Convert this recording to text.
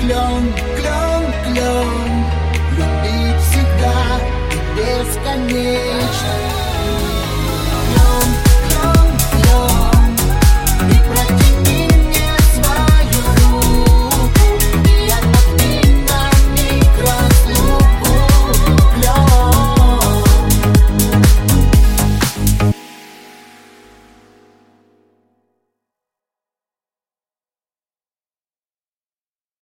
клен, клен, клен Любить всегда и бесконечно.